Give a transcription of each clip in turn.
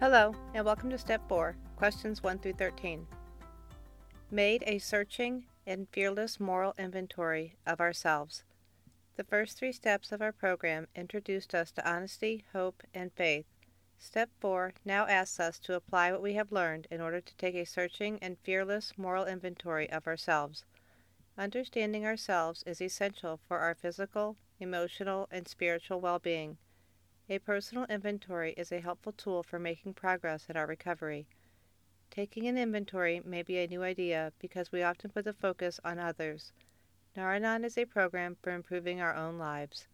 Hello, and welcome to Step 4, Questions 1 through 13. Made a searching and fearless moral inventory of ourselves. The first three steps of our program introduced us to honesty, hope, and faith. Step 4 now asks us to apply what we have learned in order to take a searching and fearless moral inventory of ourselves. Understanding ourselves is essential for our physical, emotional, and spiritual well being. A personal inventory is a helpful tool for making progress in our recovery. Taking an inventory may be a new idea because we often put the focus on others. Nar-Anon is a program for improving our own lives.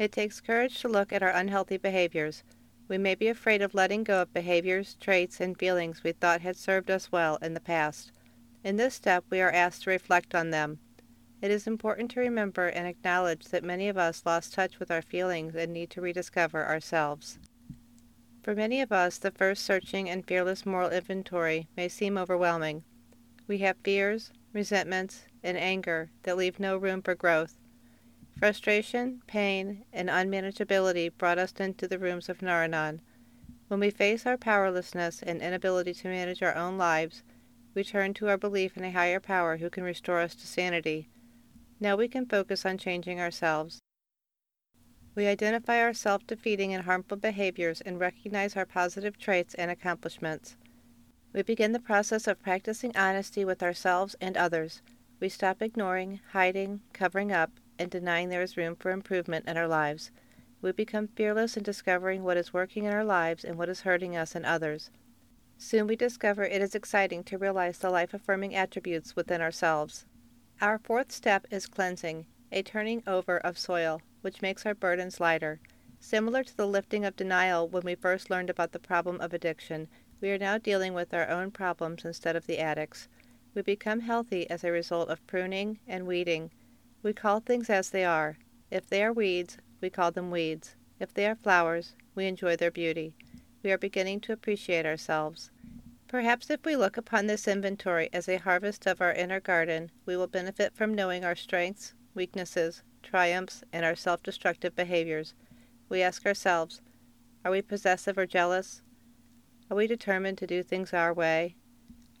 It takes courage to look at our unhealthy behaviors. We may be afraid of letting go of behaviors, traits, and feelings we thought had served us well in the past. In this step, we are asked to reflect on them. It is important to remember and acknowledge that many of us lost touch with our feelings and need to rediscover ourselves. For many of us, the first searching and fearless moral inventory may seem overwhelming. We have fears, resentments, and anger that leave no room for growth. Frustration, pain, and unmanageability brought us into the rooms of Nar-Anon. When we face our powerlessness and inability to manage our own lives, we turn to our belief in a higher power who can restore us to sanity. Now we can focus on changing ourselves. We identify our self defeating and harmful behaviors and recognize our positive traits and accomplishments. We begin the process of practicing honesty with ourselves and others. We stop ignoring, hiding, covering up, and denying there is room for improvement in our lives. We become fearless in discovering what is working in our lives and what is hurting us and others. Soon we discover it is exciting to realize the life affirming attributes within ourselves. Our fourth step is cleansing, a turning over of soil, which makes our burdens lighter. Similar to the lifting of denial when we first learned about the problem of addiction, we are now dealing with our own problems instead of the addict's. We become healthy as a result of pruning and weeding. We call things as they are. If they are weeds, we call them weeds. If they are flowers, we enjoy their beauty. We are beginning to appreciate ourselves. Perhaps if we look upon this inventory as a harvest of our inner garden, we will benefit from knowing our strengths, weaknesses, triumphs, and our self destructive behaviors. We ask ourselves Are we possessive or jealous? Are we determined to do things our way?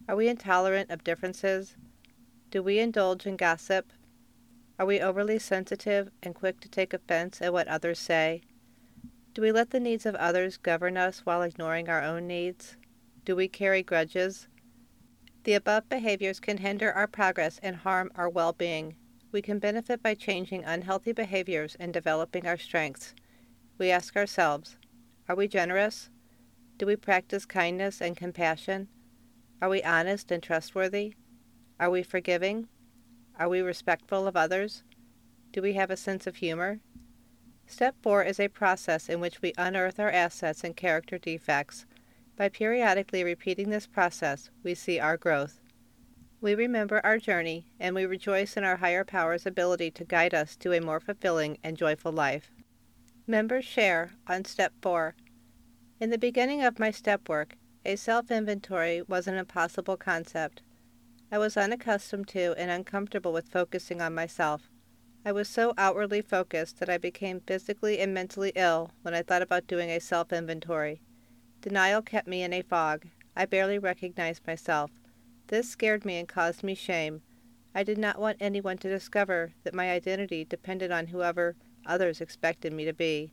Are we intolerant of differences? Do we indulge in gossip? Are we overly sensitive and quick to take offense at what others say? Do we let the needs of others govern us while ignoring our own needs? Do we carry grudges? The above behaviors can hinder our progress and harm our well being. We can benefit by changing unhealthy behaviors and developing our strengths. We ask ourselves Are we generous? Do we practice kindness and compassion? Are we honest and trustworthy? Are we forgiving? Are we respectful of others? Do we have a sense of humor? Step 4 is a process in which we unearth our assets and character defects. By periodically repeating this process, we see our growth. We remember our journey and we rejoice in our higher power's ability to guide us to a more fulfilling and joyful life. Members share on Step 4. In the beginning of my step work, a self inventory was an impossible concept. I was unaccustomed to and uncomfortable with focusing on myself. I was so outwardly focused that I became physically and mentally ill when I thought about doing a self inventory. Denial kept me in a fog. I barely recognized myself. This scared me and caused me shame. I did not want anyone to discover that my identity depended on whoever others expected me to be.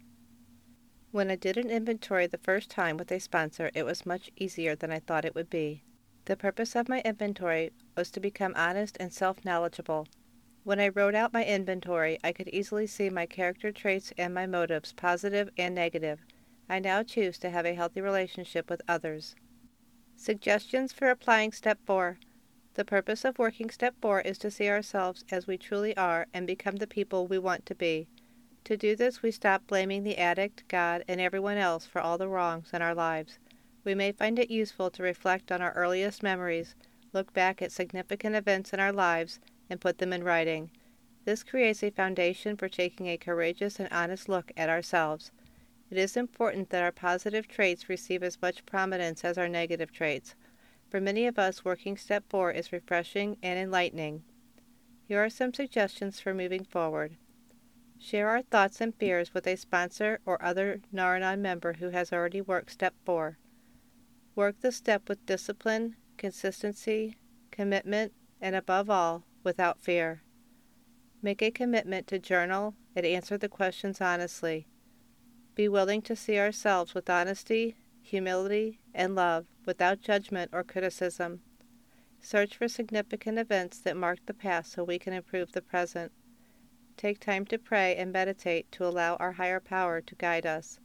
When I did an inventory the first time with a sponsor, it was much easier than I thought it would be. The purpose of my inventory was to become honest and self knowledgeable. When I wrote out my inventory, I could easily see my character traits and my motives, positive and negative. I now choose to have a healthy relationship with others. Suggestions for applying Step 4 The purpose of working Step 4 is to see ourselves as we truly are and become the people we want to be. To do this, we stop blaming the addict, God, and everyone else for all the wrongs in our lives. We may find it useful to reflect on our earliest memories, look back at significant events in our lives, and put them in writing. This creates a foundation for taking a courageous and honest look at ourselves. It is important that our positive traits receive as much prominence as our negative traits. For many of us, working step four is refreshing and enlightening. Here are some suggestions for moving forward. Share our thoughts and fears with a sponsor or other Nar-Anon member who has already worked Step 4. Work the step with discipline, consistency, commitment, and above all, without fear. Make a commitment to journal and answer the questions honestly. Be willing to see ourselves with honesty, humility, and love without judgment or criticism. Search for significant events that marked the past so we can improve the present. Take time to pray and meditate to allow our higher power to guide us.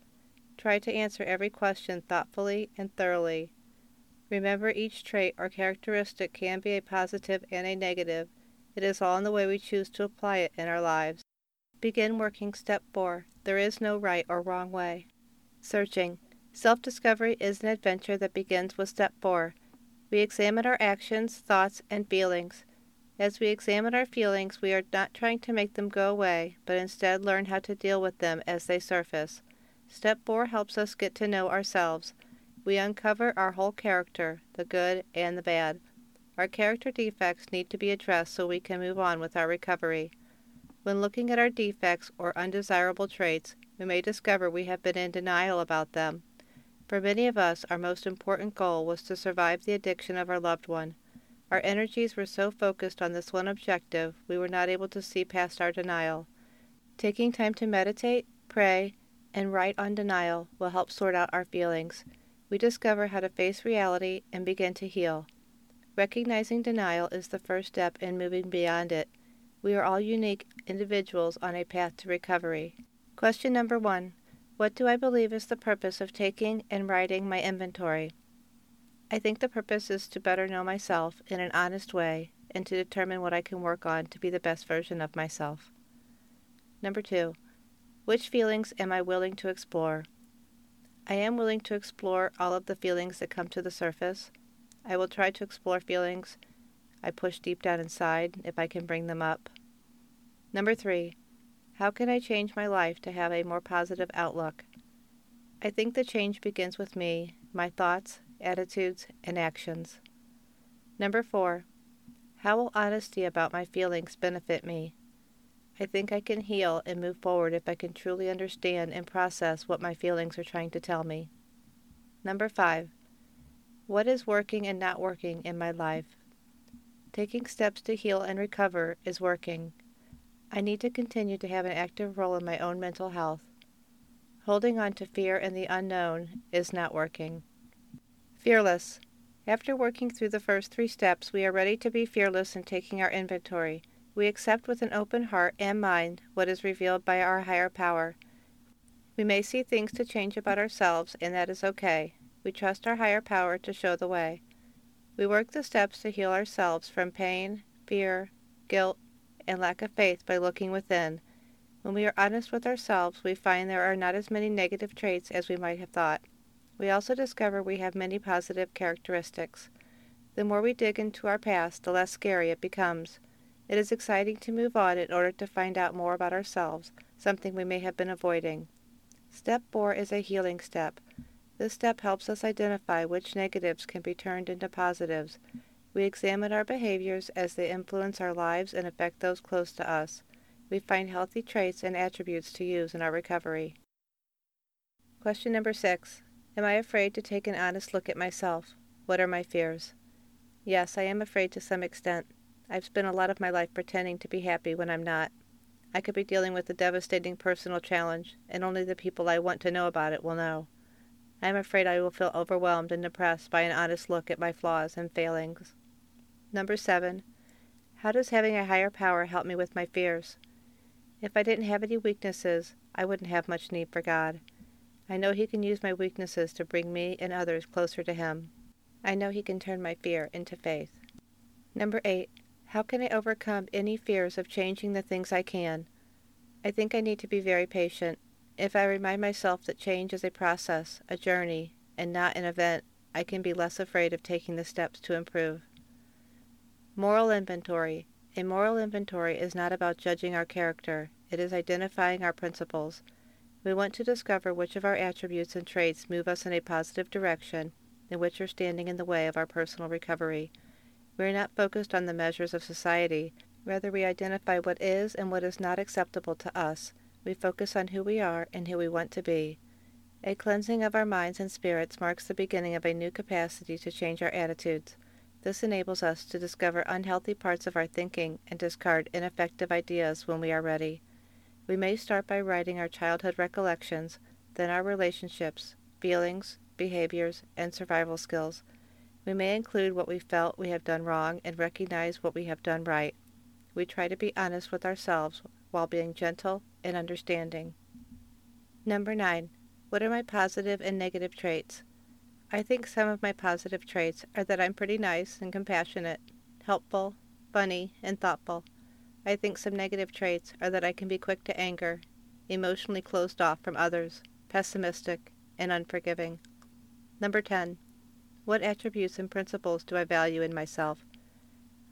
Try to answer every question thoughtfully and thoroughly. Remember, each trait or characteristic can be a positive and a negative. It is all in the way we choose to apply it in our lives. Begin working step 4. There is no right or wrong way. Searching. Self discovery is an adventure that begins with step 4. We examine our actions, thoughts, and feelings. As we examine our feelings, we are not trying to make them go away, but instead learn how to deal with them as they surface. Step 4 helps us get to know ourselves. We uncover our whole character, the good and the bad. Our character defects need to be addressed so we can move on with our recovery. When looking at our defects or undesirable traits, we may discover we have been in denial about them. For many of us, our most important goal was to survive the addiction of our loved one. Our energies were so focused on this one objective, we were not able to see past our denial. Taking time to meditate, pray, and write on denial will help sort out our feelings. We discover how to face reality and begin to heal. Recognizing denial is the first step in moving beyond it. We are all unique individuals on a path to recovery. Question number one What do I believe is the purpose of taking and writing my inventory? I think the purpose is to better know myself in an honest way and to determine what I can work on to be the best version of myself. Number two, which feelings am I willing to explore? I am willing to explore all of the feelings that come to the surface. I will try to explore feelings I push deep down inside if I can bring them up. Number three, how can I change my life to have a more positive outlook? I think the change begins with me, my thoughts, attitudes, and actions. Number four, how will honesty about my feelings benefit me? I think I can heal and move forward if I can truly understand and process what my feelings are trying to tell me. Number five, what is working and not working in my life? Taking steps to heal and recover is working. I need to continue to have an active role in my own mental health. Holding on to fear and the unknown is not working. Fearless. After working through the first three steps, we are ready to be fearless in taking our inventory. We accept with an open heart and mind what is revealed by our higher power. We may see things to change about ourselves, and that is okay. We trust our higher power to show the way. We work the steps to heal ourselves from pain, fear, guilt, and lack of faith by looking within. When we are honest with ourselves, we find there are not as many negative traits as we might have thought. We also discover we have many positive characteristics. The more we dig into our past, the less scary it becomes. It is exciting to move on in order to find out more about ourselves, something we may have been avoiding. Step 4 is a healing step. This step helps us identify which negatives can be turned into positives. We examine our behaviors as they influence our lives and affect those close to us. We find healthy traits and attributes to use in our recovery. Question number 6. Am I afraid to take an honest look at myself? What are my fears? Yes, I am afraid to some extent. I've spent a lot of my life pretending to be happy when I'm not. I could be dealing with a devastating personal challenge, and only the people I want to know about it will know. I am afraid I will feel overwhelmed and depressed by an honest look at my flaws and failings. Number seven, how does having a higher power help me with my fears? If I didn't have any weaknesses, I wouldn't have much need for God. I know He can use my weaknesses to bring me and others closer to Him. I know He can turn my fear into faith. Number eight, how can I overcome any fears of changing the things I can? I think I need to be very patient. If I remind myself that change is a process, a journey, and not an event, I can be less afraid of taking the steps to improve. Moral inventory. A moral inventory is not about judging our character, it is identifying our principles. We want to discover which of our attributes and traits move us in a positive direction and which are standing in the way of our personal recovery. We are not focused on the measures of society, rather we identify what is and what is not acceptable to us. we focus on who we are and who we want to be. A cleansing of our minds and spirits marks the beginning of a new capacity to change our attitudes. This enables us to discover unhealthy parts of our thinking and discard ineffective ideas when we are ready. We may start by writing our childhood recollections, then our relationships, feelings, behaviors, and survival skills. We may include what we felt we have done wrong and recognize what we have done right. We try to be honest with ourselves while being gentle and understanding. Number 9. What are my positive and negative traits? I think some of my positive traits are that I'm pretty nice and compassionate, helpful, funny, and thoughtful. I think some negative traits are that I can be quick to anger, emotionally closed off from others, pessimistic, and unforgiving. Number 10. What attributes and principles do I value in myself?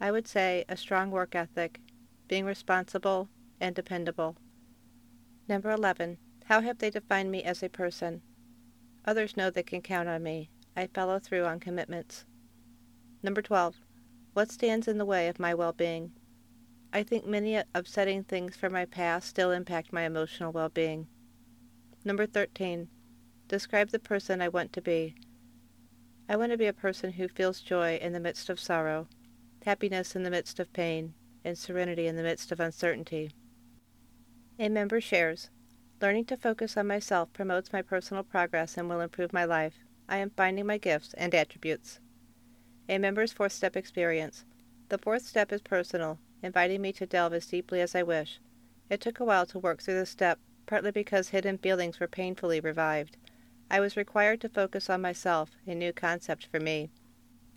I would say a strong work ethic, being responsible and dependable. Number 11. How have they defined me as a person? Others know they can count on me. I follow through on commitments. Number 12. What stands in the way of my well-being? I think many upsetting things from my past still impact my emotional well-being. Number 13. Describe the person I want to be. I want to be a person who feels joy in the midst of sorrow, happiness in the midst of pain, and serenity in the midst of uncertainty. A member shares, Learning to focus on myself promotes my personal progress and will improve my life. I am finding my gifts and attributes. A member's fourth step experience. The fourth step is personal inviting me to delve as deeply as I wish. It took a while to work through this step, partly because hidden feelings were painfully revived. I was required to focus on myself, a new concept for me.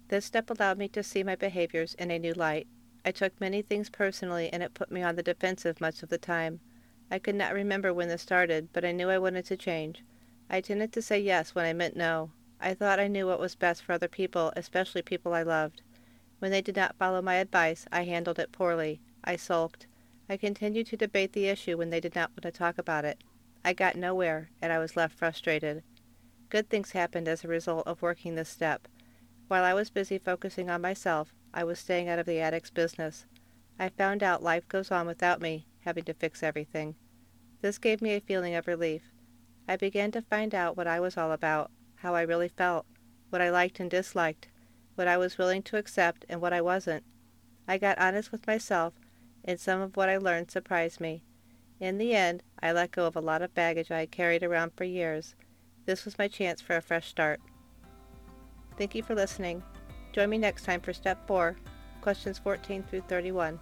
This step allowed me to see my behaviors in a new light. I took many things personally, and it put me on the defensive much of the time. I could not remember when this started, but I knew I wanted to change. I tended to say yes when I meant no. I thought I knew what was best for other people, especially people I loved. When they did not follow my advice, I handled it poorly. I sulked. I continued to debate the issue when they did not want to talk about it. I got nowhere, and I was left frustrated. Good things happened as a result of working this step. While I was busy focusing on myself, I was staying out of the addict's business. I found out life goes on without me having to fix everything. This gave me a feeling of relief. I began to find out what I was all about, how I really felt, what I liked and disliked, what I was willing to accept and what I wasn't. I got honest with myself, and some of what I learned surprised me. In the end, I let go of a lot of baggage I had carried around for years. This was my chance for a fresh start. Thank you for listening. Join me next time for Step 4, questions 14 through 31.